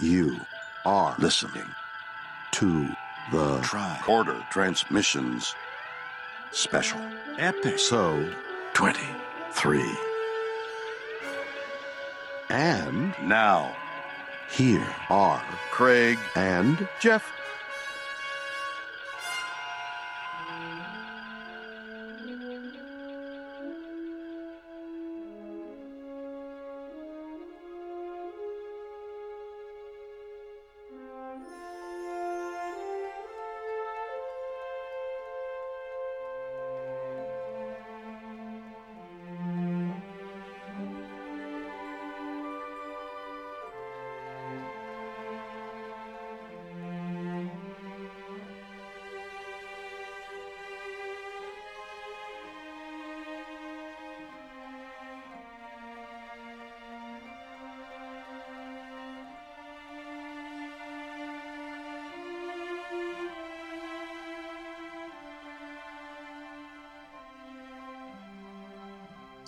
You are listening to the Tricorder Transmissions Special Episode 23. And now, here are Craig and Jeff.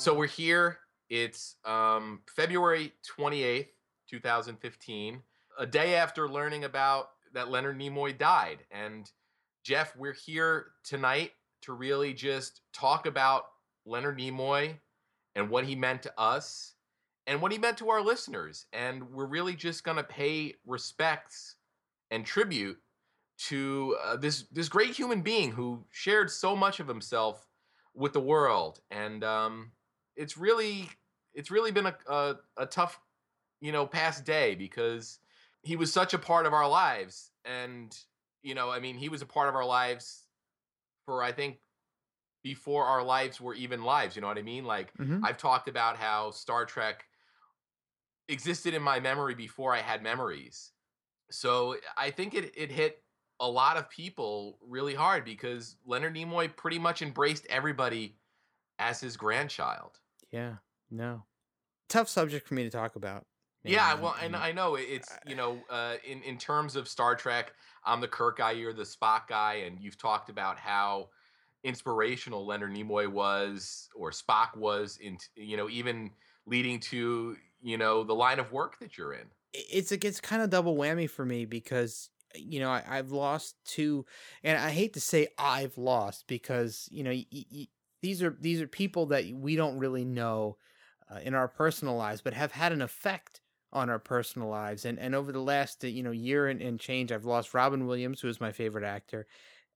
So we're here. It's um, February 28th, 2015, a day after learning about that Leonard Nimoy died. And Jeff, we're here tonight to really just talk about Leonard Nimoy and what he meant to us and what he meant to our listeners. And we're really just going to pay respects and tribute to uh, this this great human being who shared so much of himself with the world. And um, it's really it's really been a, a, a tough you know past day because he was such a part of our lives and you know i mean he was a part of our lives for i think before our lives were even lives you know what i mean? Like Mhm. i've talked about how star trek existed in my memory before i had memories. So i think it, it hit a lot of people really hard because leonard nimoy pretty much embraced everybody as his grandchild Yeah, no. Tough subject for me to talk about. you Yeah, well, and I know it's you know, uh, in in terms of Star Trek, I'm the Kirk guy, you're the Spock guy, and you've talked about how inspirational Leonard Nimoy was, or Spock was, in you know, even leading to you know the line of work that you're in. it's it gets kind of double whammy for me because you know I, I've lost two, and I hate to say I've lost because you know y- y- these are these are people that we don't really know uh, in our personal lives, but have had an effect on our personal lives. And and over the last uh, you know year and, and change, I've lost Robin Williams, who is my favorite actor,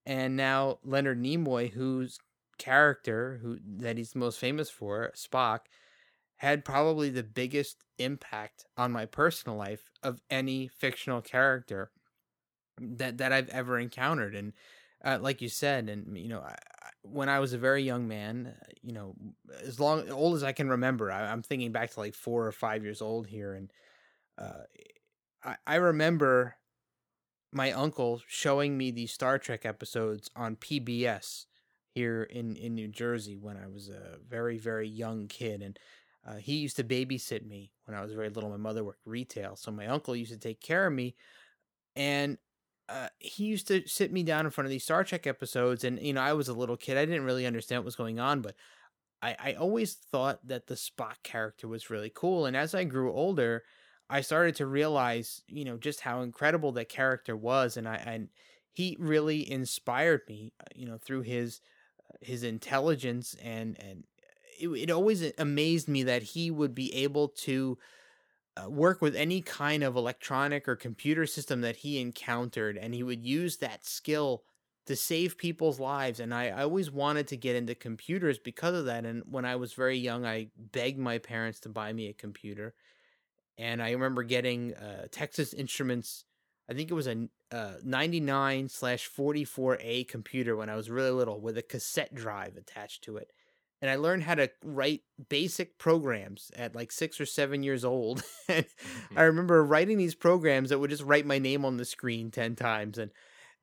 and now Leonard Nimoy, whose character who that he's most famous for, Spock, had probably the biggest impact on my personal life of any fictional character that that I've ever encountered. And uh, like you said, and you know, when I was a very young man, uh, you know, as long old as I can remember, I, I'm thinking back to like four or five years old here, and uh, I, I remember my uncle showing me these Star Trek episodes on PBS here in in New Jersey when I was a very very young kid, and uh, he used to babysit me when I was very little. My mother worked retail, so my uncle used to take care of me, and uh, he used to sit me down in front of these Star Trek episodes. And you know, I was a little kid; I didn't really understand what was going on, but I, I always thought that the Spock character was really cool. And as I grew older, I started to realize, you know, just how incredible that character was, and I and he really inspired me, uh, you know, through his uh, his intelligence and and it, it always amazed me that he would be able to uh, work with any kind of electronic or computer system that he encountered and he would use that skill to save people's lives and I, I always wanted to get into computers because of that and when i was very young i begged my parents to buy me a computer and i remember getting uh, texas instruments i think it was a uh, 99 slash 44a computer when i was really little with a cassette drive attached to it and I learned how to write basic programs at like six or seven years old. and I remember writing these programs that would just write my name on the screen 10 times. And,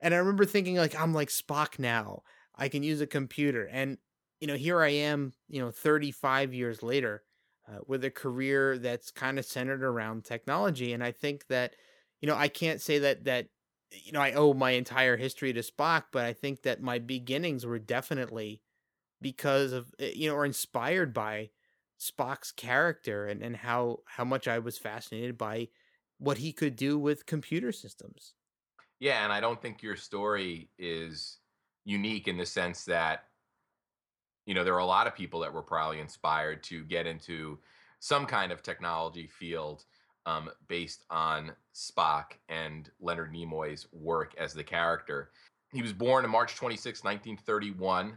and I remember thinking like, I'm like Spock now. I can use a computer. And, you know, here I am, you know, 35 years later uh, with a career that's kind of centered around technology. And I think that, you know, I can't say that, that, you know, I owe my entire history to Spock, but I think that my beginnings were definitely because of eh, you know or inspired by Spock's character and, and how how much I was fascinated by what he could do with computer systems. Yeah, and I don't think your story is unique in the sense that you know there are a lot of people that were probably inspired to get into some kind of technology field um, based on Spock and Leonard Nimoy's work as the character. He was born on March 26, 1931,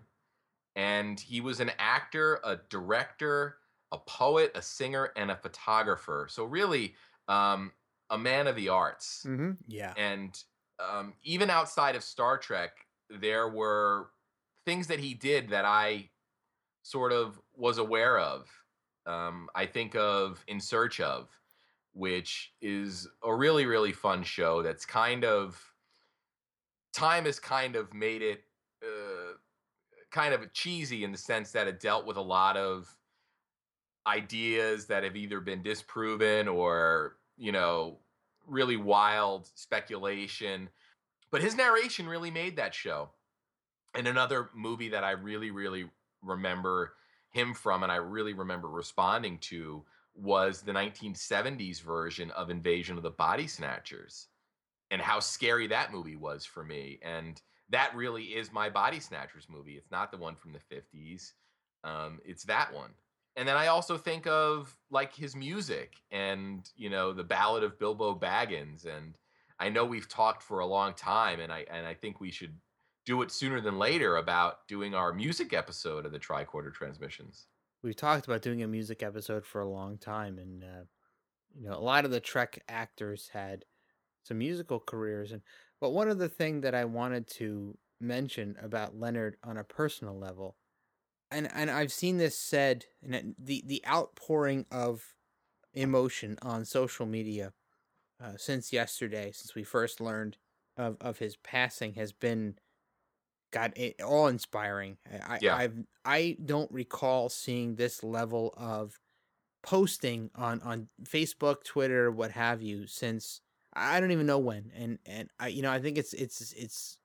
and he was an actor, a director, a poet, a singer, and a photographer. So, really, um, a man of the arts. Mm-hmm. Yeah. And um, even outside of Star Trek, there were things that he did that I sort of was aware of. Um, I think of In Search of, which is a really, really fun show that's kind of, time has kind of made it kind of cheesy in the sense that it dealt with a lot of ideas that have either been disproven or, you know, really wild speculation. But his narration really made that show. And another movie that I really, really remember him from and I really remember responding to was the 1970s version of Invasion of the Body Snatchers and how scary that movie was for me. And that really is my Body Snatchers movie. It's not the one from the 50s, um, it's that one. And then I also think of like his music and, you know, the Ballad of Bilbo Baggins. And I know we've talked for a long time, and I and I think we should do it sooner than later about doing our music episode of the tricorder transmissions. We've talked about doing a music episode for a long time, and uh, you know, a lot of the Trek actors had some musical careers, and but one of the thing that I wanted to mention about Leonard on a personal level, and and I've seen this said, and the the outpouring of emotion on social media uh, since yesterday, since we first learned of of his passing, has been God, it, all inspiring. I, Yeah. I've I don't recall seeing this level of posting on on Facebook, Twitter, what have you, since I don't even know when. And and I, you know, I think it's it's it's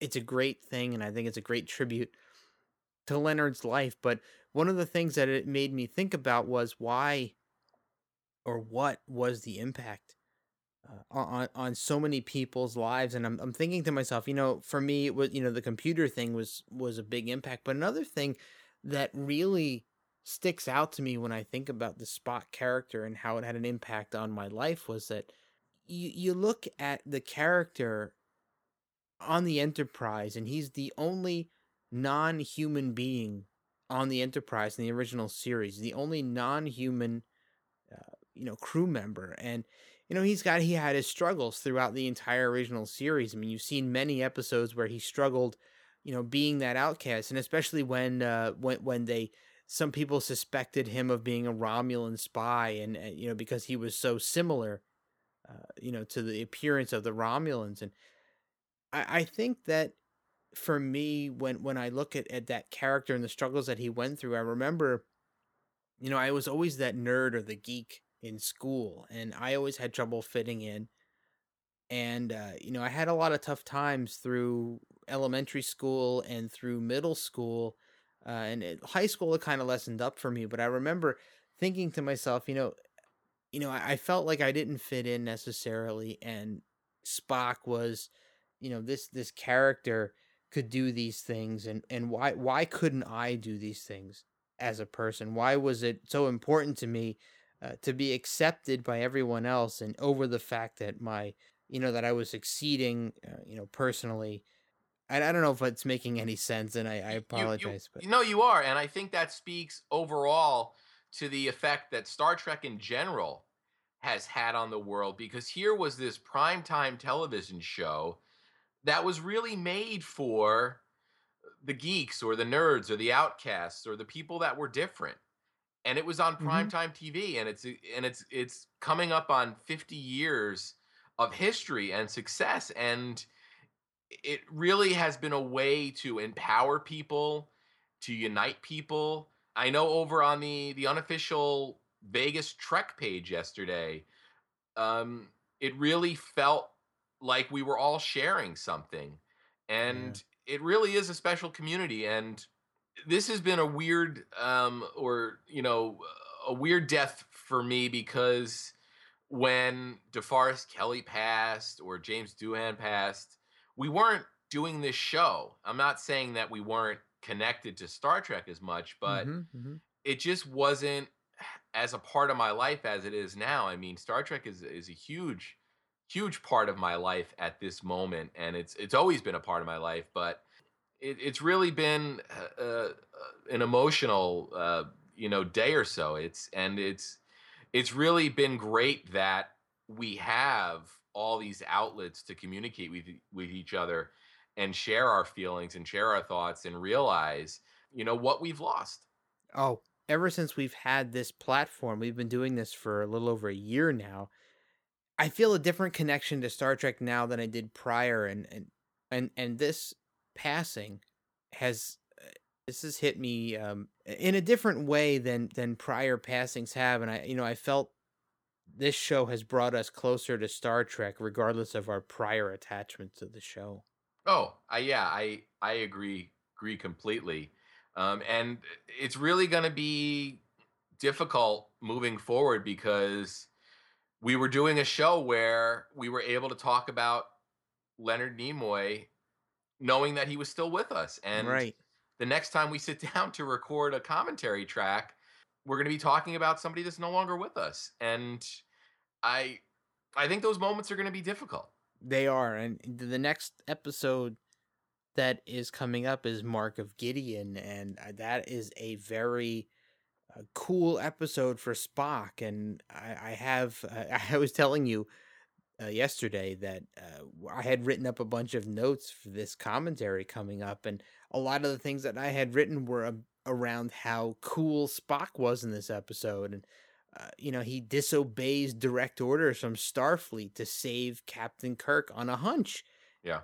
it's a great thing, and I think it's a great tribute to Leonard's life. But one of the things that it made me think about was why or what was the impact uh, on on so many people's lives and I'm I'm thinking to myself, you know, for me it was you know the computer thing was was a big impact, but another thing that really sticks out to me when I think about the Spock character and how it had an impact on my life was that you you look at the character on the Enterprise and he's the only non-human being on the Enterprise in the original series, the only non-human uh, you know crew member. And you know he's got he had his struggles throughout the entire original series. I mean you've seen many episodes where he struggled you know being that outcast and especially when uh when when they some people suspected him of being a romulan spy and, and you know because he was so similar uh, you know to the appearance of the romulans and i i think that for me when when i look at, at that character and the struggles that he went through i remember you know i was always that nerd or the geek in school and i always had trouble fitting in and uh, you know i had a lot of tough times through elementary school and through middle school uh, and it, high school it kind of lessened up for me but i remember thinking to myself you know you know I, I felt like i didn't fit in necessarily and spock was you know this this character could do these things and and why why couldn't i do these things as a person? Why was it so important to me uh, to be accepted by everyone else and over the fact that my you know that i was succeeding uh, you know personally? I, I don't know if it's making any sense and i, I You- you- apologize but No, you are, and I think that speaks overall to the effect that Star Trek in general has had on the world. Because here was this primetime television show that was really made for the geeks or the nerds or the outcasts or the people that were different. And it was on Mhm. primetime TV, and it's and it's it's coming up on 50 years of history and success, and it really has been a way to empower people to unite people i know over on the the unofficial vegas trek page yesterday um it really felt like we were all sharing something and it really is a special community and this has been a weird um or you know a weird death for me because when DeForest Kelley passed or James Doohan passed, we weren't doing this show. I'm not saying that we weren't connected to Star Trek as much, but Mm-hmm, mhm. it just wasn't as a part of my life as it is now. I mean, Star Trek is is a huge, huge part of my life at this moment, and it's it's always been a part of my life. But it, it's really been uh, uh, an emotional, uh, you know, day or so. It's and it's it's really been great that we have all these outlets to communicate with with each other and share our feelings and share our thoughts and realize, you know, what we've lost. Oh, ever since we've had this platform, we've been doing this for a little over a year now. I feel a different connection to Star Trek now than I did prior, and and and and this passing has uh, this has hit me um, in a different way than than prior passings have, and I you know I felt this show has brought us closer to Star Trek, regardless of our prior attachment to the show. Oh, I yeah, I I agree agree completely. Um, and it's really going to be difficult moving forward because we were doing a show where we were able to talk about Leonard Nimoy knowing that he was still with us. And right. the next time we sit down to record a commentary track, we're going to be talking about somebody that's no longer with us. And I I think those moments are going to be difficult. They are, and the next episode that is coming up is Mark of Gideon, and uh, that is a very uh, cool episode for Spock. And I, I have, uh, I was telling you uh, yesterday that uh, I had written up a bunch of notes for this commentary coming up, and a lot of the things that I had written were around how cool Spock was in this episode, and uh, you know, he disobeys direct orders from Starfleet to save Captain Kirk on a hunch. Yeah.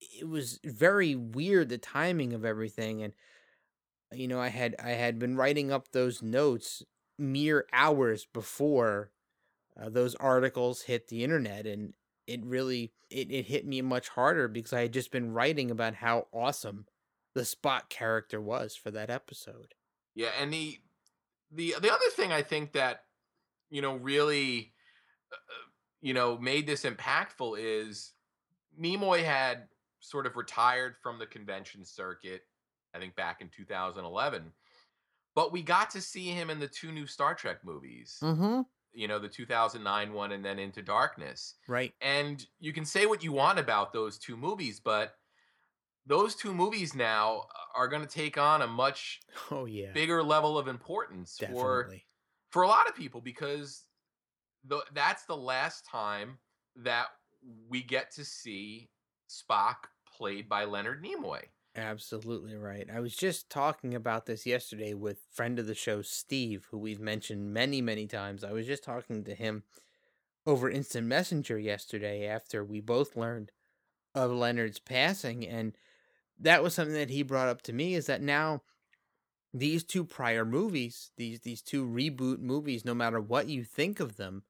It was very weird the timing of everything, and you know, I had I had been writing up those notes mere hours before uh, those articles hit the internet, and it really it, it hit me much harder because I had just been writing about how awesome the Spock character was for that episode. Yeah, and the the the other thing I think that you know really uh, you know made this impactful is Nimoy had sort of retired from the convention circuit I think back in 2011 but we got to see him in the two new Star Trek movies Mm-hmm. you know the 2009 one and then Into Darkness Right. and you can say what you want about those two movies but those two movies now are going to take on a much Oh yeah. bigger level of importance for for a lot of people because the, that's the last time that we get to see Spock played by Leonard Nimoy. Absolutely right. I was just talking about this yesterday with friend of the show Steve, who we've mentioned many, many times. I was just talking to him over Instant Messenger yesterday after we both learned of Leonard's passing and that was something that he brought up to me is that now these two prior movies, these these two reboot movies, no matter what you think of them,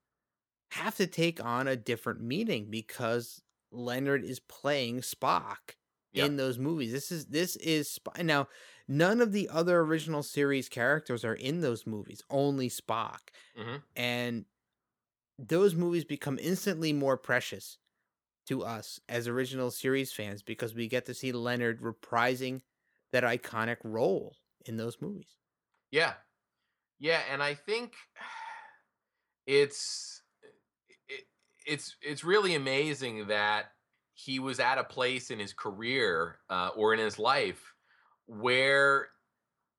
have to take on a different meaning because Leonard is playing Spock Yeah. in those movies. This is this is Sp- now none of the other original series characters are in those movies, only Spock. Mhm. And those movies become instantly more precious to us as original series fans because we get to see Leonard reprising that iconic role in those movies. Yeah. Yeah, and I think it's it, it's it's really amazing that he was at a place in his career uh, or in his life where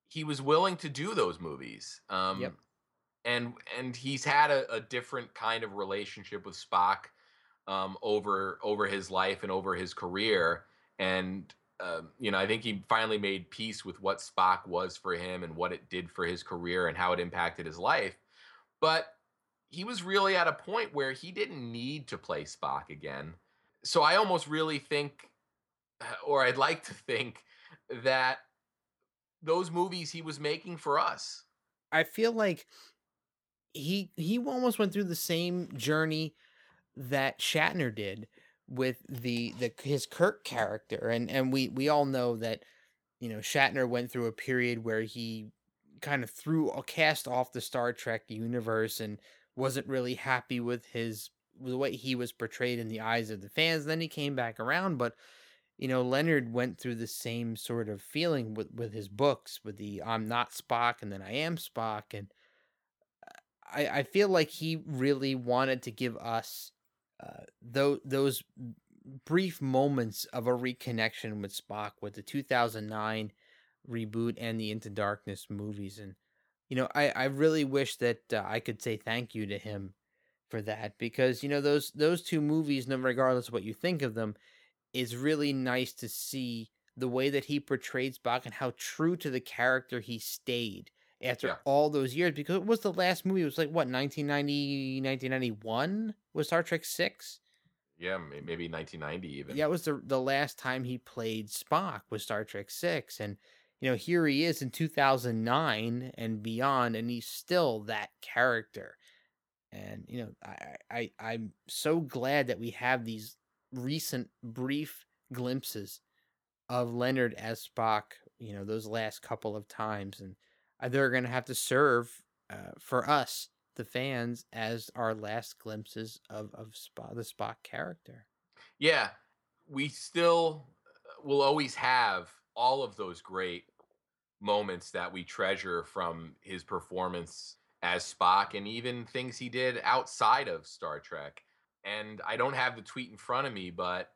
he was willing to do those movies. Um, Yep. And and he's had a, a different kind of relationship with Spock um, over over his life and over his career. And um, you know, I think he finally made peace with what Spock was for him and what it did for his career and how it impacted his life. But he was really at a point where he didn't need to play Spock again. So I almost really think, or I'd like to think, that those movies he was making for us. I feel like he he almost went through the same journey that Shatner did with the the his Kirk character and and we we all know that you know Shatner went through a period where he kind of threw a cast off the Star Trek universe and wasn't really happy with his the way he was portrayed in the eyes of the fans. Then he came back around, but you know, Leonard went through the same sort of feeling with with his books, with the I'm not Spock and then I am Spock, and uh, I I feel like he really wanted to give us those those brief moments of a reconnection with Spock with the 2009 reboot and the Into Darkness movies, and you know, I I really wish that uh, I could say thank you to him for that because you know those those two movies, no regardless of what you think of them, is really nice to see the way that he portrayed Spock and how true to the character he stayed after Yeah. all those years because it was the last movie it was like what 1990 1991 was Star Trek 6 Yeah, maybe 1990 even. yeah, it was the the last time he played Spock was Star Trek Six, and you know here he is in two thousand nine and beyond, and he's still that character. And you know, I, I I'm so glad that we have these recent brief glimpses of Leonard as Spock. You know, those last couple of times, and they're going to have to serve uh, for us, the fans, as our last glimpses of of Spock, the Spock character. Yeah, we still uh, will always have all of those great moments that we treasure from his performance as Spock and even things he did outside of Star Trek. And I don't have the tweet in front of me, but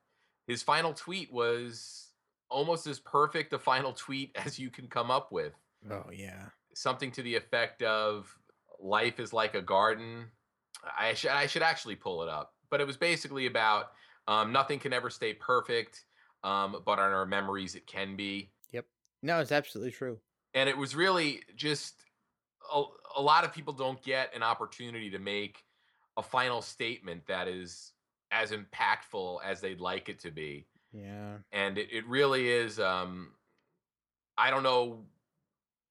his final tweet was almost as perfect a final tweet as you can come up with. Oh yeah. Something to the effect of life is like a garden. I should I should actually pull it up, but it was basically about um, nothing can ever stay perfect, um, but on our memories it can be. Yep. No, it's absolutely true. And it was really just a, a lot of people don't get an opportunity to make a final statement that is as impactful as they'd like it to be. Yeah. and it, it really is um i don't know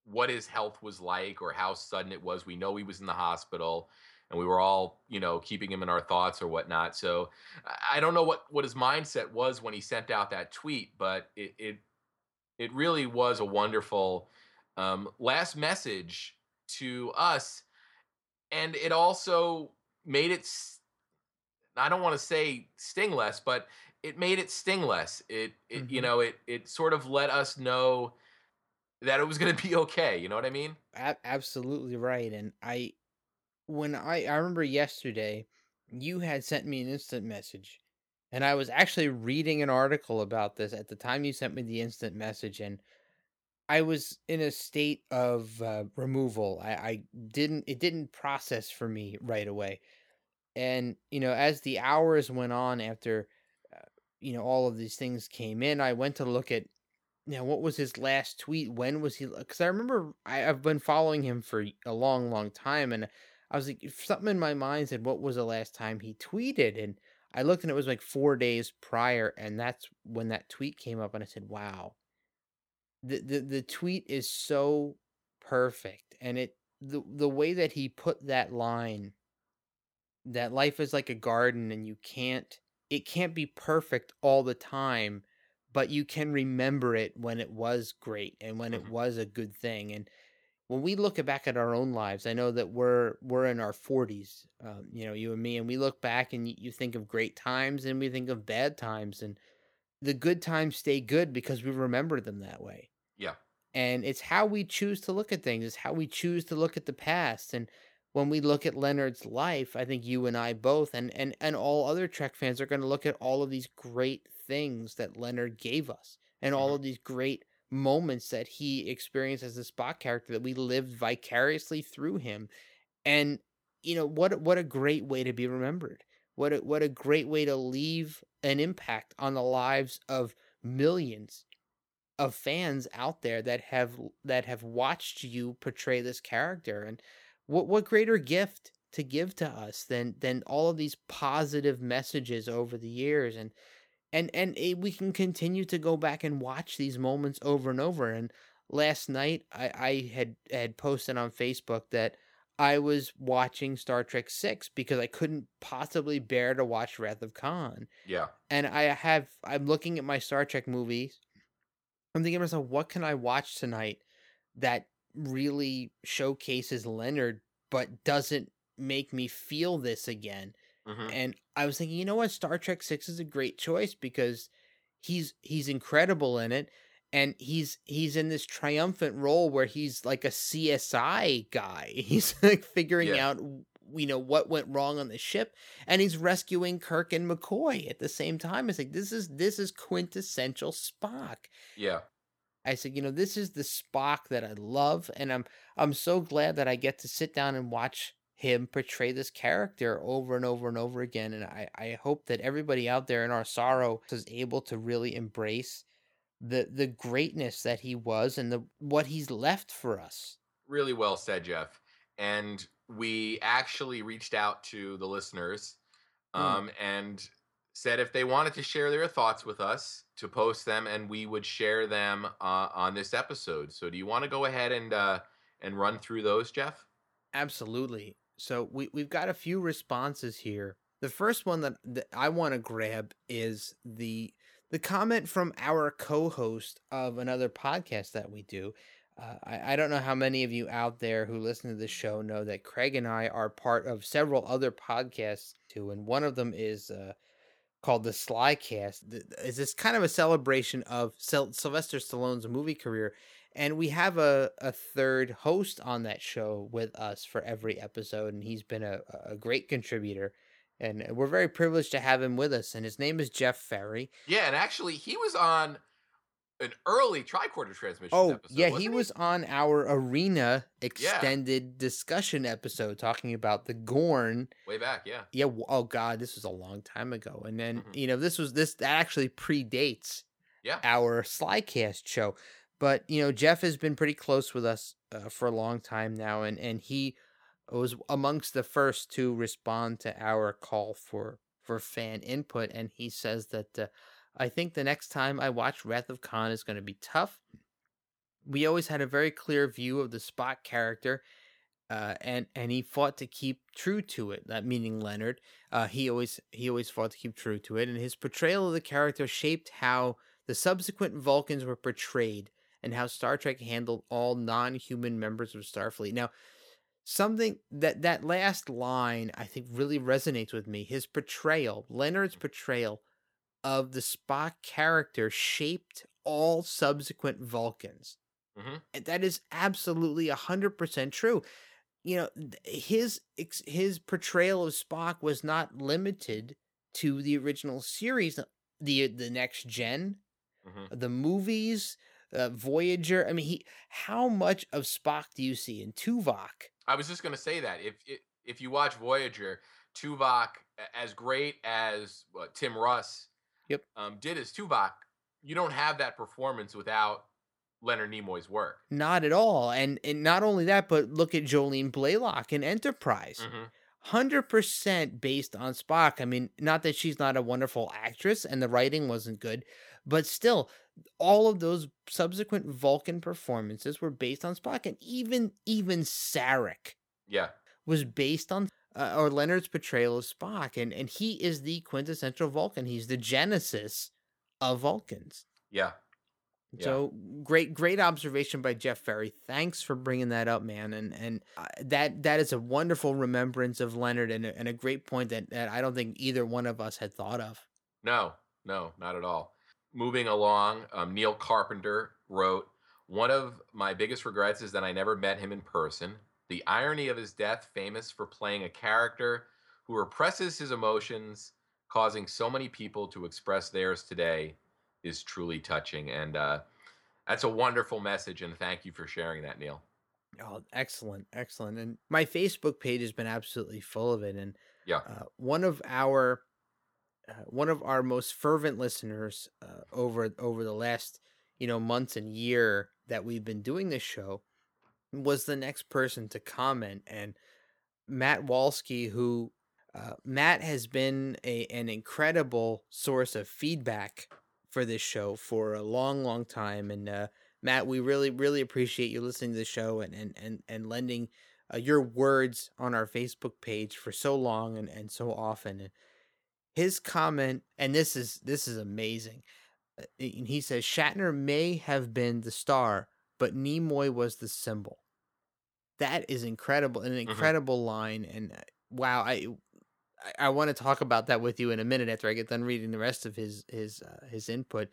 what his health was like or how sudden it was we know he was in the hospital and we were all you know keeping him in our thoughts or whatnot so I- don't know what what his mindset was when he sent out that tweet but it it, it really was a wonderful um, last message to us and it also made it I don't want to say sting less but it made it sting less. It, it you Mhm. know, it it sort of let us know that it was going to be okay. You know what I mean? A- absolutely right. And I, when I, I remember yesterday, you had sent me an instant message, and I was actually reading an article about this at the time you sent me the instant message, and I was in a state of uh, removal. I, I didn't, it didn't process for me right away. And, you know, as the hours went on after, uh, you know, all of these things came in, I went to look at now, what was his last tweet? When was he? Because I remember I, I've been following him for a long, long time, and I was like, something in my mind said, "What was the last time he tweeted?" And I looked, and it was like four days prior, and that's when that tweet came up, and I said, "Wow." The the the tweet is so perfect, and it the the way that he put that line, that life is like a garden, and you can't it can't be perfect all the time but you can remember it when it was great and when it Mhm. was a good thing and when we look back at our own lives i know that we're we're in our 40s um, you know you and me and we look back and you, you think of great times and we think of bad times and the good times stay good because we remember them that way Yeah. and it's how we choose to look at things it's how we choose to look at the past and when we look at leonard's life i think you and i both and and, and all other trek fans are going to look at all of these great things that leonard gave us and all Mhm. of these great moments that he experienced as a Spock character that we lived vicariously through him. And you know what what a great way to be remembered. What a, what a great way to leave an impact on the lives of millions of fans out there that have that have watched you portray this character. And what what greater gift to give to us than than all of these positive messages over the years? And and and it, we can continue to go back and watch these moments over and over. And last night I, I had had posted on facebook that i was watching star trek 6 because i couldn't possibly bear to watch wrath of khan. Yeah. and i have i'm looking at my star trek movies. I'm thinking to myself what can i watch tonight that really showcases leonard but doesn't make me feel this again. Mhm. And I was thinking, you know what, Star Trek Six is a great choice because he's he's incredible in it, and he's he's in this triumphant role where he's like a CSI guy. He's like figuring Yeah. out you know what went wrong on the ship, and he's rescuing Kirk and McCoy at the same time. It's like this is this is quintessential Spock. Yeah. I said, you know, this is the Spock that I love, and I'm I'm so glad that I get to sit down and watch him portray this character over and over and over again. And I, I hope that everybody out there in our sorrow is able to really embrace the the greatness that he was and the what he's left for us. Really well said, Jeff. And we actually reached out to the listeners Mm. um, and said if they wanted to share their thoughts with us to post them and we would share them uh, on this episode. So do you want to go ahead and uh, and run through those, Jeff? Absolutely. So we we've got a few responses here. The first one that, that I want to grab is the the comment from our co-host of another podcast that we do. Uh, I, I don't know how many of you out there who listen to this show know that Craig and I are part of several other podcasts too, and one of them is uh, called the Slycast. Is this kind of a celebration of Syl- Sylvester Stallone's movie career? And we have a, a third host on that show with us for every episode, and he's been a, a great contributor. And we're very privileged to have him with us. And his name is Jeff Ferry. Yeah, and actually he was on an early tricorder transmission Oh, episode. yeah, he was on our Arena Yeah. extended discussion episode talking about the Gorn. way back, yeah. Yeah, oh god, this was a long time ago. And then, Mhm. you know, this was this that actually predates Yeah. our Slycast show. But, you know, Jeff has been pretty close with us uh, for a long time now and and he was amongst the first to respond to our call for for fan input and he says that uh, I think the next time I watch Wrath of Khan is going to be tough. We always had a very clear view of the Spock character uh, and and he fought to keep true to it. That meaning Leonard, uh, he always he always fought to keep true to it, and his portrayal of the character shaped how the subsequent Vulcans were portrayed and how Star Trek handled all non-human members of Starfleet. Now, something that that last line I think really resonates with me. His portrayal, Leonard's portrayal of the Spock character shaped all subsequent Vulcans. Mhm. And That is absolutely 100% true. You know, his his portrayal of Spock was not limited to the original series, the the next gen, Mhm. the movies, uh, Voyager. I mean, he how much of Spock do you see in Tuvok? I was just gonna say that if if, you watch Voyager, Tuvok, as great as Tim Russ, Yep. um, did as Tuvok, you don't have that performance without Leonard Nimoy's work. Not at all. And and not only that, but look at Jolene Blalock in Enterprise. Mhm. Hundred percent based on Spock. I mean, not that she's not a wonderful actress and the writing wasn't good, but still, all of those subsequent Vulcan performances were based on Spock, and even even Sarek Yeah, was based on uh, or Leonard's portrayal of Spock, and and he is the quintessential Vulcan. He's the genesis of Vulcans. yeah, Yeah. So great, great observation by Jeff Ferry. Thanks for bringing that up, man. And and uh, that that is a wonderful remembrance of Leonard, and a, and a great point that, that I don't think either one of us had thought of. No, no, not at all. Moving along, um, Neil Carpenter wrote, One of my biggest regrets is that I never met him in person. The irony of his death, famous for playing a character who represses his emotions, causing so many people to express theirs today, is truly touching. And uh, that's a wonderful message. And thank you for sharing that, Neil. Oh, excellent, excellent. And my Facebook page has been absolutely full of it. And Yeah. uh, one of our uh, one of our most fervent listeners uh, over over the last you know months and year that we've been doing this show was the next person to comment and Matt Walsky who uh, Matt has been a an incredible source of feedback for this show for a long long time and uh, Matt we really really appreciate you listening to the show and and and, and lending uh, your words on our Facebook page for so long and, and so often his comment and this is this is amazing uh, he says Shatner may have been the star but Nimoy was the symbol that is incredible, an Mm-hmm. incredible line. And uh, wow, I I, I want to talk about that with you in a minute after I get done reading the rest of his his uh, his input.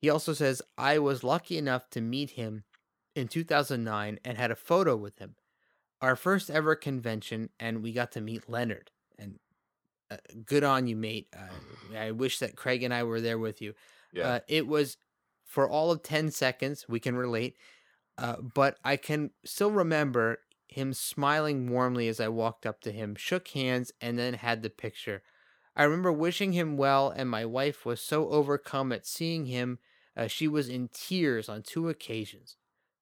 He also says, "I was lucky enough to meet him in 2009 and had a photo with him. Our first ever convention, and we got to meet Leonard. And uh, good on you, mate. Uh, I wish that Craig and I were there with you. Yeah. Uh, it was for all of 10 seconds. We can relate. Uh, but I can still remember him smiling warmly as I walked up to him, shook hands, and then had the picture. I remember wishing him well, and my wife was so overcome at seeing him, uh, she was in tears on two occasions.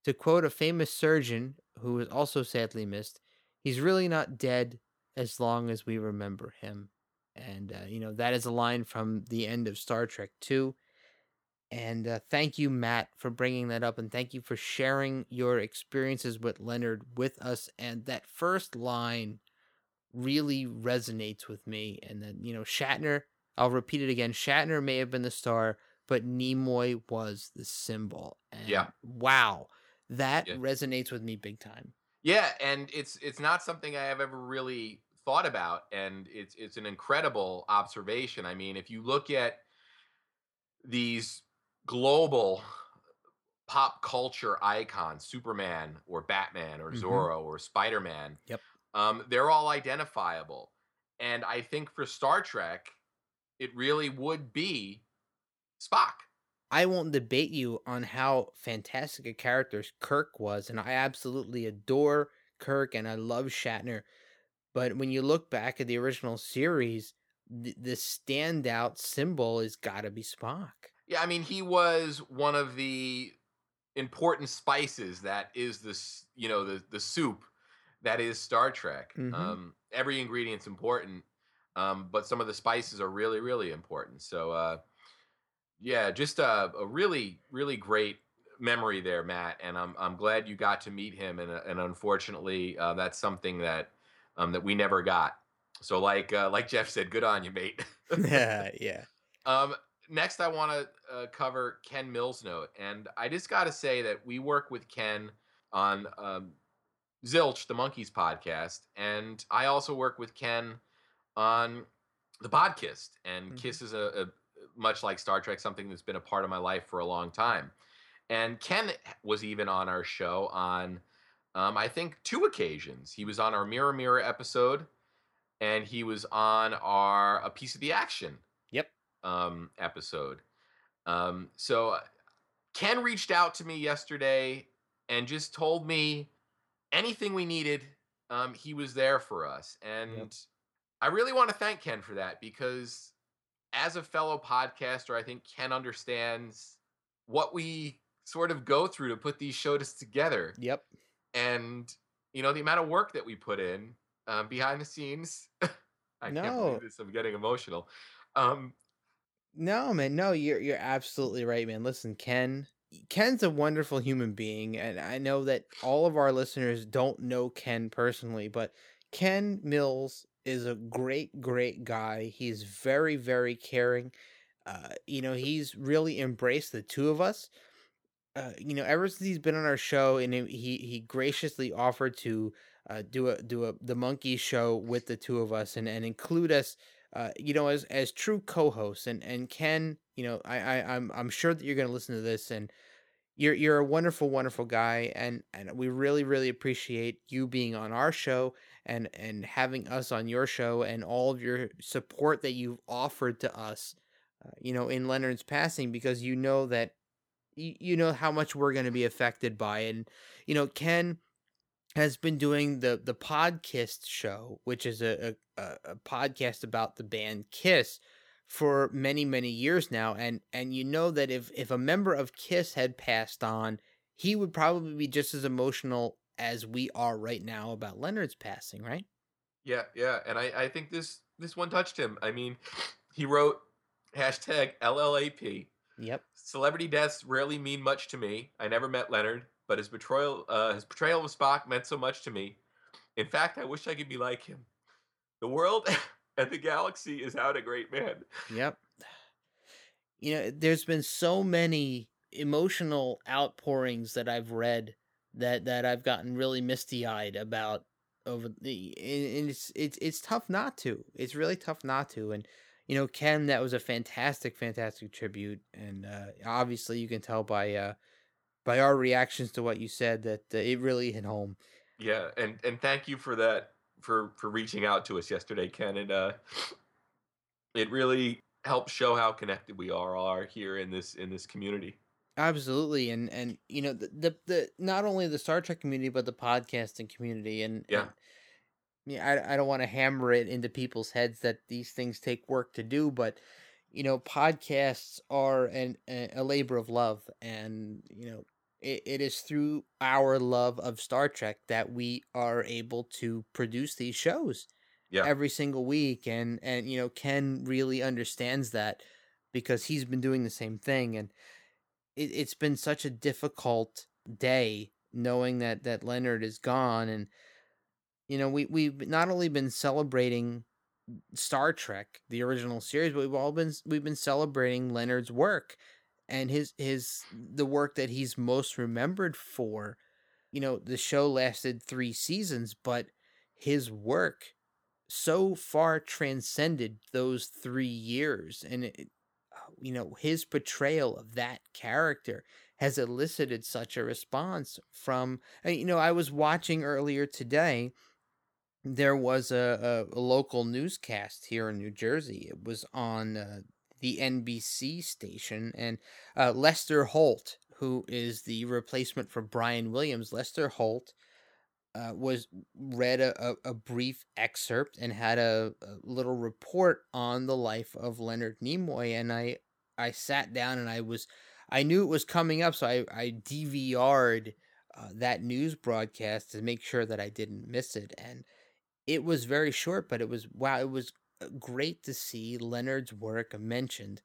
To quote a famous surgeon who was also sadly missed, he's really not dead as long as we remember him. And, uh, you know, that is a line from the end of Star Trek 2. And uh, thank you, Matt, for bringing that up. And thank you for sharing your experiences with Leonard with us. And that first line really resonates with me. And then, you know, Shatner, I'll repeat it again Shatner may have been the star, but Nimoy was the symbol. And Yeah. Wow. That Yeah. resonates with me big time. Yeah, and it's it's not something I have ever really thought about, and it's it's an incredible observation. I mean, if you look at these global pop culture icons, Superman or Batman or Mhm. Zorro or Spider Man, Yep. um, they're all identifiable. And I think for Star Trek, it really would be Spock. I won't debate you on how fantastic a character Kirk was, and I absolutely adore Kirk and I love Shatner. But when you look back at the original series, the, the standout symbol has got to be Spock. Yeah, I mean, he was one of the important spices that is this, you know, the the soup that is Star Trek. Mhm. Um, every ingredient's important, um, but some of the spices are really, really important. So, uh, yeah, just a, a really, really great memory there, Matt. And I'm I'm glad you got to meet him. And and unfortunately, uh, that's something that um, that we never got. So, like uh, like Jeff said, good on you, mate. yeah, yeah. Um, next, I want to uh, cover Ken Mills note, and I just got to say that we work with Ken on um, Zilch, the Monkees podcast, and I also work with Ken on the Podkist, and Mhm. Kiss is a, a much like Star Trek, something that's been a part of my life for a long time. And Ken was even on our show on, um, I think, two occasions. He was on our Mirror Mirror episode, and he was on our A Piece of the Action. Um, episode. Um, so uh, Ken reached out to me yesterday and just told me anything we needed. Um, he was there for us, and I really want to thank Ken for that because, as a fellow podcaster, I think Ken understands what we sort of go through to put these shows together, Yep. and you know the amount of work that we put in um, behind the scenes. I can't believe this. I'm getting emotional. Um, No, man, no, you're you're absolutely right, man. Listen, Ken Ken's a wonderful human being, and I know that all of our listeners don't know Ken personally, but Ken Mills is a great, great guy. He's very, very caring. Uh, you know, he's really embraced the two of us. Uh, you know, ever since he's been on our show, and he he graciously offered to uh, do a do a the monkey show with the two of us and and include us uh, you know, as as true co-hosts, and and Ken, you know, I, I I'm I'm sure that you're gonna listen to this, and you're you're a wonderful, wonderful guy, and and we really, really appreciate you being on our show and and having us on your show, and all of your support that you've offered to us, uh, you know, in Leonard's passing, because you know that you, you know how much we're gonna be affected by it, and you know, Ken has been doing the the podcast show, which is a, a, a podcast about the band Kiss for many many years now, and and you know that if if a member of Kiss had passed on, he would probably be just as emotional as we are right now about Leonard's passing, right? Yeah, yeah, and I, I think this this one touched him. I mean, he wrote hashtag LLAP. Yep. Celebrity deaths rarely mean much to me. I never met Leonard, but his portrayal uh, his portrayal of Spock meant so much to me. In fact, I wish I could be like him. The world and the galaxy is out a great man. Yep. You know, there's been so many emotional outpourings that I've read that that I've gotten really misty eyed about over the and it's it's it's tough not to. It's really tough not to. And you know, Ken, that was a fantastic, fantastic tribute, and uh, obviously you can tell by uh, by our reactions to what you said that uh, it really hit home. Yeah, and and thank you for that for for reaching out to us yesterday, Ken. And uh, it really helps show how connected we are are here in this in this community. Absolutely, and and you know the the, the not only the Star Trek community but the podcasting community, and yeah. And, yeah, I, I don't want to hammer it into people's heads that these things take work to do, but you know, podcasts are an a labor of love, and you know, it, it is through our love of Star Trek that we are able to produce these shows yeah. every single week, and and you know, Ken really understands that because he's been doing the same thing, and it, it's been such a difficult day knowing that that Leonard is gone and you know, we we've not only been celebrating Star Trek, the original series, but we've all been we've been celebrating Leonard's work and his his the work that he's most remembered for. You know, the show lasted 3 seasons, but his work so far transcended those 3 years and it, you know, his portrayal of that character has elicited such a response from you know, I was watching earlier today there was a, a, a, local newscast here in New Jersey. It was on uh, the NBC station, and uh, Lester Holt, who is the replacement for Brian Williams, Lester Holt uh, was read a, a, brief excerpt and had a, a, little report on the life of Leonard Nimoy, and I I sat down and I was I knew it was coming up, so I I DVR'd uh, that news broadcast to make sure that I didn't miss it, and it was very short, but it was wow, it was great to see Leonard's work mentioned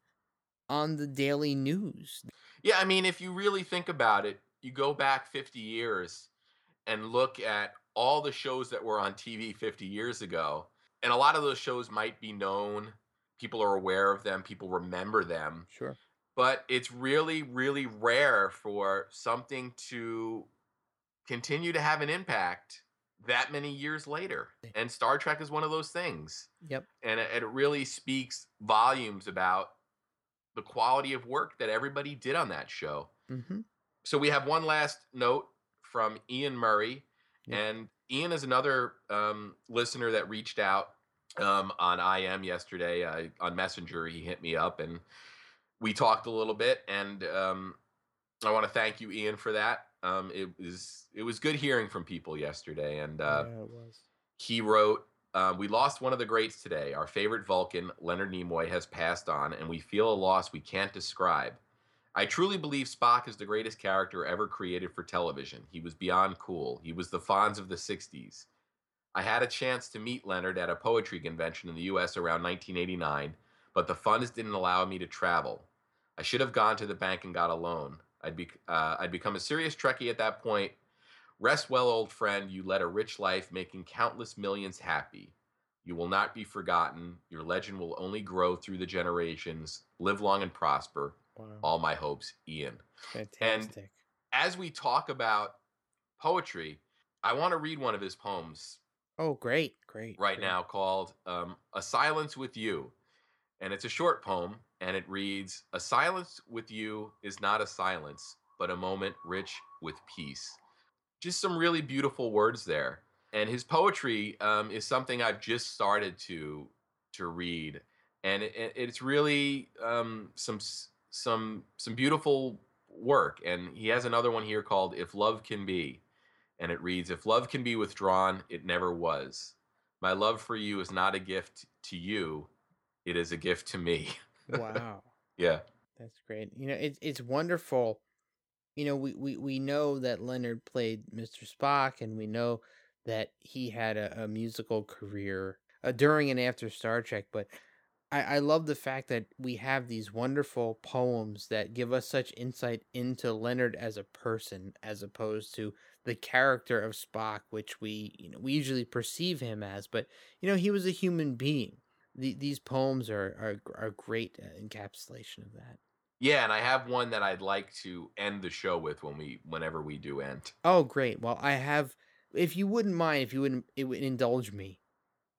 on the daily news. Yeah, I mean, if you really think about it, you go back 50 years and look at all the shows that were on TV 50 years ago, and a lot of those shows might be known, people are aware of them, people remember them. Sure. But it's really, really rare for something to continue to have an impact that many years later. And Star Trek is one of those things. Yep. And it, it really speaks volumes about the quality of work that everybody did on that show. Mm-hmm. So we have one last note from Ian Murray. Yep. And Ian is another um, listener that reached out um, on IM yesterday. Uh, on Messenger, he hit me up and we talked a little bit. And um, I want to thank you, Ian, for that. Um, it was it was good hearing from people yesterday, and uh, yeah, it was. He wrote, uh, "We lost one of the greats today. Our favorite Vulcan, Leonard Nimoy, has passed on, and we feel a loss we can't describe. I truly believe Spock is the greatest character ever created for television. He was beyond cool. He was the Fonz of the '60s. I had a chance to meet Leonard at a poetry convention in the U.S. around 1989, but the funds didn't allow me to travel. I should have gone to the bank and got a loan." I'd be uh, I'd become a serious Trekkie at that point. Rest well, old friend. You led a rich life, making countless millions happy. You will not be forgotten. Your legend will only grow through the generations. Live long and prosper. Wow. All my hopes, Ian. Fantastic. And as we talk about poetry, I want to read one of his poems. Oh, great, great. Right great. now, called um, "A Silence with You," and it's a short poem and it reads A silence with you is not a silence, but a moment rich with peace. Just some really beautiful words there. And his poetry um, is something I've just started to to read, and it, it's really um, some some some beautiful work. And he has another one here called "If Love Can Be," and it reads, "If love can be withdrawn, it never was. My love for you is not a gift to you; it is a gift to me." Wow. yeah. That's great. You know, it's it's wonderful. You know, we, we, we know that Leonard played Mr. Spock, and we know that he had a, a musical career uh, during and after Star Trek. But I, I love the fact that we have these wonderful poems that give us such insight into Leonard as a person, as opposed to the character of Spock, which we you know we usually perceive him as. But you know, he was a human being the, these poems are are are great uh, encapsulation of that. Yeah, and I have one that I'd like to end the show with when we whenever we do end. Oh, great. Well, I have if you wouldn't mind, if you wouldn't it would indulge me.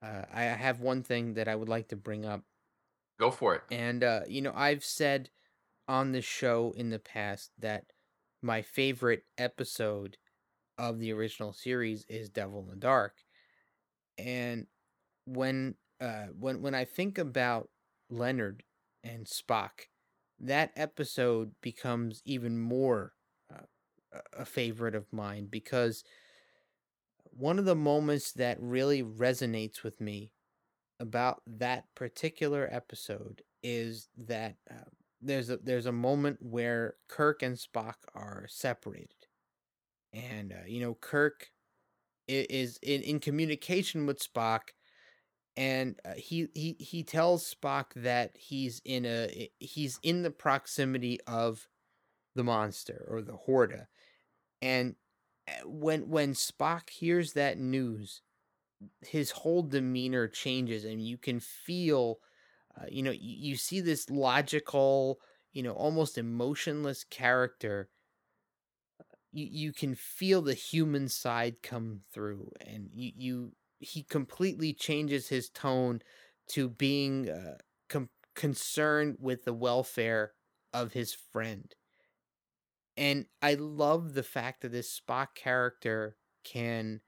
Uh, I have one thing that I would like to bring up. Go for it. And uh, you know, I've said on this show in the past that my favorite episode of the original series is Devil in the Dark. And when uh when when I think about Leonard and Spock, that episode becomes even more uh, a favorite of mine because one of the moments that really resonates with me about that particular episode is that uh, there's a there's a moment where Kirk and Spock are separated, and uh, you know Kirk is in in communication with Spock, and uh, he he he tells Spock that he's in a he's in the proximity of the monster or the Horta, and uh, when when Spock hears that news, his whole demeanor changes, and you can feel, uh, you know, you, you see this logical, you know, almost emotionless character. You you can feel the human side come through, and you you he completely changes his tone to being uh, com- concerned with the welfare of his friend and I love the fact that this Spock character can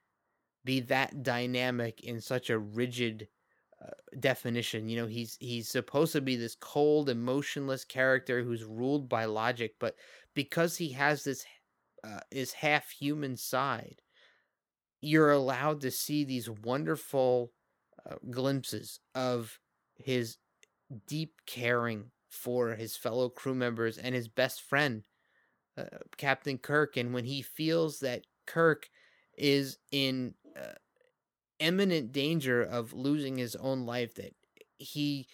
be that dynamic in such a rigid uh, definition. You know, he's he's supposed to be this cold, emotionless character who's ruled by logic, but because he has this uh, is half human side, you're allowed to see these wonderful uh, glimpses of his deep caring for his fellow crew members and his best friend uh, Captain Kirk, and when he feels that Kirk is in uh, imminent danger of losing his own life, that he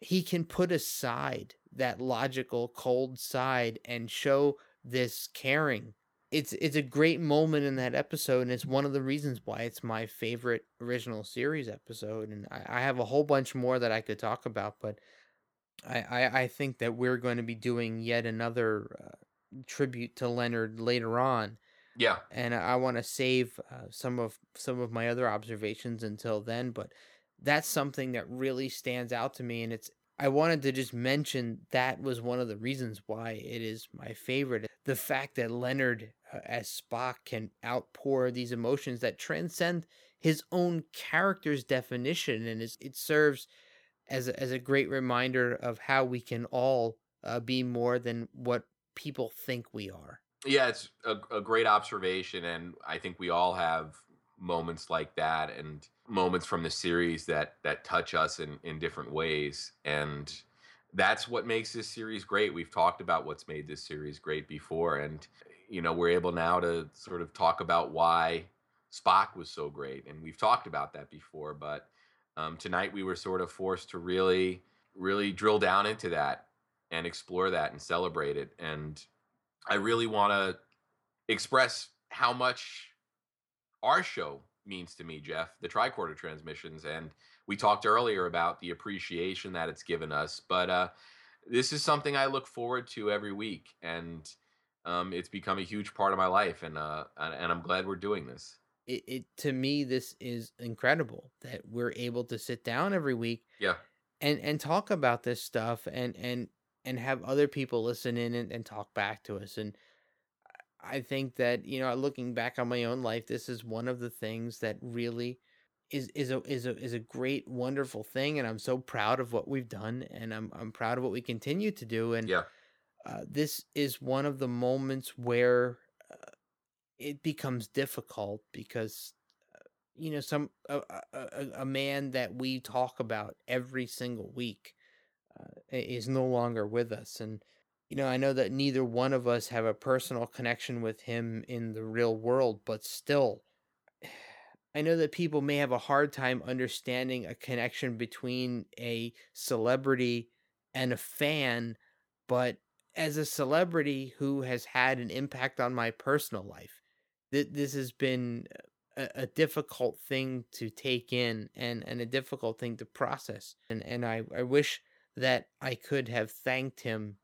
he can put aside that logical cold side and show this caring it's it's a great moment in that episode and it's one of the reasons why it's my favorite original series episode and i, I have a whole bunch more that i could talk about but i i, I think that we're going to be doing yet another uh, tribute to Leonard later on. Yeah. And I, want to save uh, some of some of my other observations until then, but that's something that really stands out to me and it's I wanted to just mention that was one of the reasons why it is my favorite. The fact that Leonard uh, as Spock can outpour these emotions that transcend his own character's definition and it serves as a, as a great reminder of how we can all uh, be more than what people think we are. Yeah, it's a, a great observation, and I think we all have moments like that and moments from the series that that touch us in in different ways and that's what makes this series great we've talked about what's made this series great before and you know we're able now to sort of talk about why spock was so great and we've talked about that before but um, tonight we were sort of forced to really really drill down into that and explore that and celebrate it. And I really want to express how much our show means to me, Jeff, the tricorder transmissions. And we talked earlier about the appreciation that it's given us, but uh, this is something I look forward to every week. And um, it's become a huge part of my life. And, uh, and I'm glad we're doing this. It, it to me, this is incredible that we're able to sit down every week. Yeah. And, and talk about this stuff and, and and have other people listen in and, and talk back to us. And I think that, you know, looking back on my own life, this is one of the things that really is is a is a is a great wonderful thing and I'm so proud of what we've done and I'm I'm proud of what we continue to do and yeah. Uh, this is one of the moments where uh, it becomes difficult because uh, you know some a, a, a man that we talk about every single week uh, is no longer with us. And, you know, I know that neither one of us have a personal connection with him in the real world, but still, I know that people may have a hard time understanding a connection between a celebrity and a fan, but as a celebrity who has had an impact on my personal life, th- this has been a, a, difficult thing to take in and, and a difficult thing to process. And and I, I wish that I could have thanked him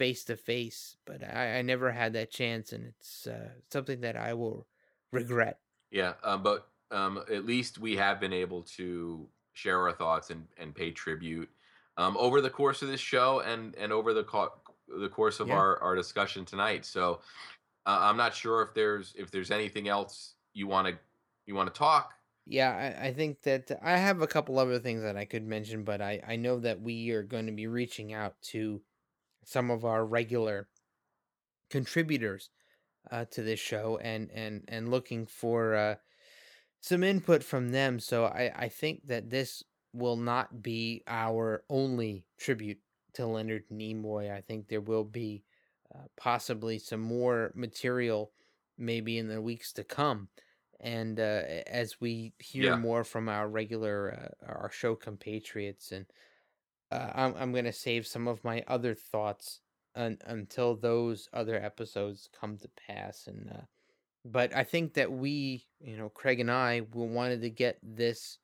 face to face, but I, I never had that chance, and it's uh, something that I will regret. Yeah, um, but um, at least we have been able to share our thoughts and, and pay tribute um, over the course of this show and and over the co- the course of Yeah. our, our discussion tonight. So uh, I'm not sure if there's if there's anything else you want to you want to talk. Yeah, I, I think that I have a couple other things that I could mention, but I, I know that we are going to be reaching out to some of our regular contributors uh, to this show and, and, and looking for uh, some input from them. So I, I think that this will not be our only tribute to Leonard Nimoy. I think there will be uh, possibly some more material maybe in the weeks to come and uh, as we hear Yeah. more from our regular uh, our show compatriots and uh, I'm, I'm gonna save some of my other thoughts un- until those other episodes come to pass and uh, but i think that we you know craig and i we wanted to get this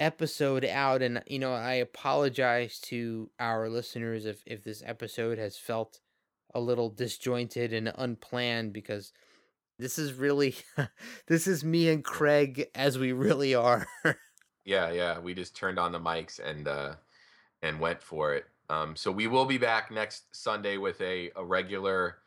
episode out and you know i apologize to our listeners if if this episode has felt a little disjointed and unplanned because this is really this is me and Craig as we really are. Yeah, yeah. We just turned on the mics and uh, and went for it. Um, so we will be back next Sunday with a, a regular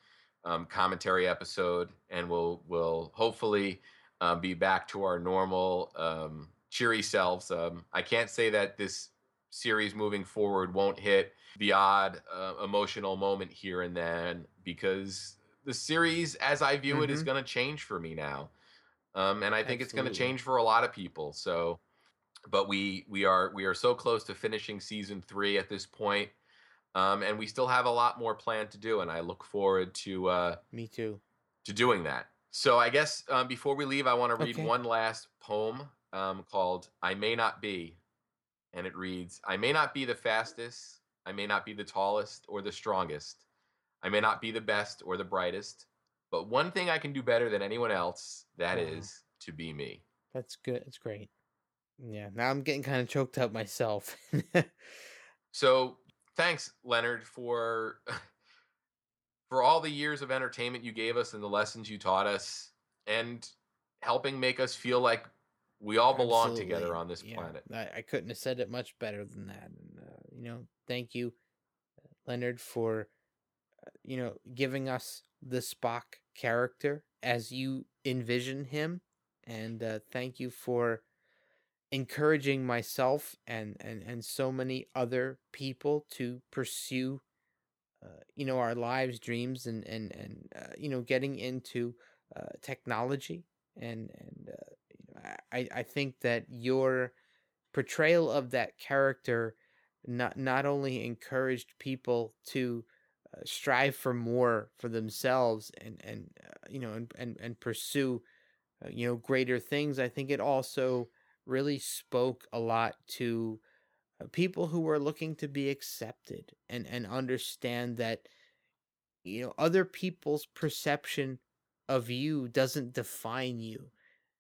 um, commentary episode, and we'll we'll hopefully uh, be back to our normal um, cheery selves. Um, I can't say that this series moving forward won't hit the odd uh, emotional moment here and then because the series, as I view it, is Mhm. going to change for me now. Um, and I think it's going to change for a lot of people. So, but we we are we are so close to finishing season three at this point, um, and we still have a lot more planned to do. And I look forward to uh, Me too. to doing that. So I guess um, before we leave, I want to read Okay. one last poem um, called "I May Not Be," and it reads: "I may not be the fastest, I may not be the tallest or the strongest, I may not be the best or the brightest, but one thing I can do better than anyone else, that is Wow. to be me." That's good. That's great. Yeah. Now I'm getting kind of choked up myself. So thanks, Leonard, for for all the years of entertainment you gave us and the lessons you taught us, and helping make us feel like we all belong together on this Yeah, planet. I, I couldn't have said it much better than that. And, uh, you know, thank you, uh, Leonard, for, uh, you know, giving us the Spock character as you envision him. And uh, thank you for encouraging myself and, and, and so many other people to pursue, uh, you know, our lives, dreams, and, and, and uh, you know, getting into uh, technology. And, and uh, you know, I, I think that your portrayal of that character not not only encouraged people to uh, strive for more for themselves and and uh, you know and and, and pursue you know greater things i think it also really spoke a lot to uh, people who were looking to be accepted and and understand that you know other people's perception of you doesn't define you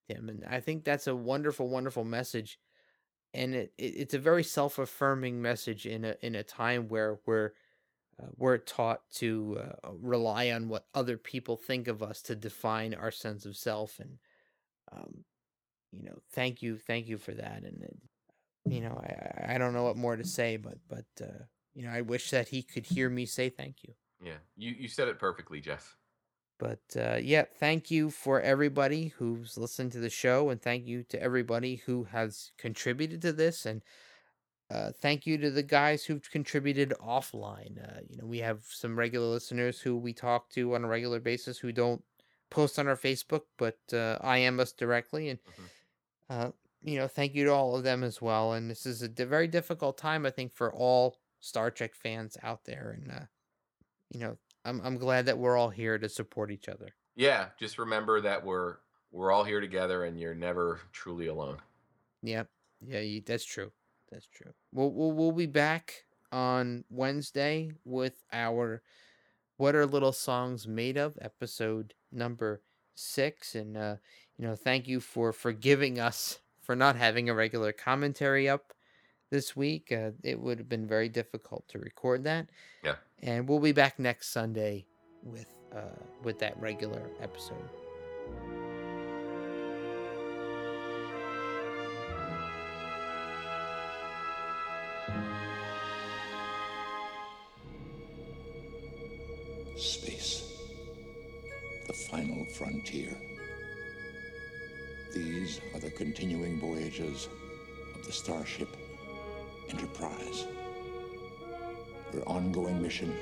Tim. And I think that's a wonderful, wonderful message. And it, it it's a very self affirming message in a in a time where we're uh, we're taught to uh, rely on what other people think of us to define our sense of self. And um, you know, thank you, thank you for that. And it, you know, I I- don't know what more to say, but but uh, you know, I wish that he could hear me say thank you. Yeah, you you said it perfectly, Jeff. But uh, yeah, thank you for everybody who's listened to the show, and thank you to everybody who has contributed to this, and uh, thank you to the guys who've contributed offline. Uh, you know, we have some regular listeners who we talk to on a regular basis who don't post on our Facebook, but uh, IM us directly, and Mhm. Uh, you know, thank you to all of them as well. And this is a very difficult time, I think, for all Star Trek fans out there, and uh, you know, I'm I'm glad that we're all here to support each other. Yeah, just remember that we're we're all here together, and you're never truly alone. Yep. Yeah, you, that's true. That's true. We'll, we'll we'll be back on Wednesday with our "What Are Little Songs Made Of" episode number six, and uh, you know, thank you for forgiving us for not having a regular commentary up this week. Uh, it would have been very difficult to record that. Yeah. and we'll be back next Sunday with uh, with that regular episode. Space. The final frontier. These are the continuing voyages of the Starship Enterprise. Her ongoing mission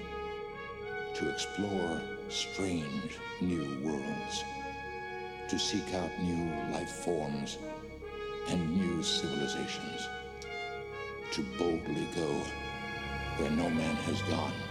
to explore strange new worlds, to seek out new life forms and new civilizations, to boldly go where no man has gone.